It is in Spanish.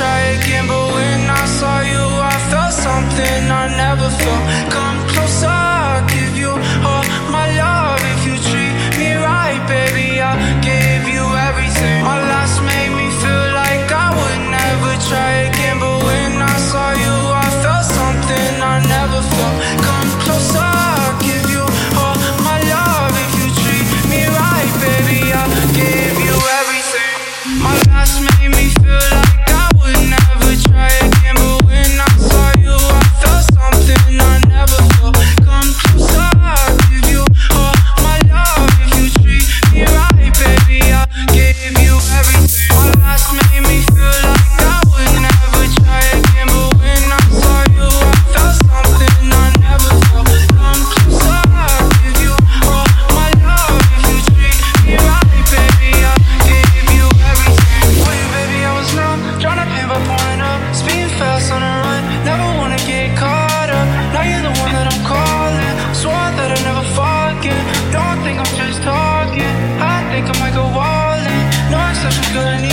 try again, gonna need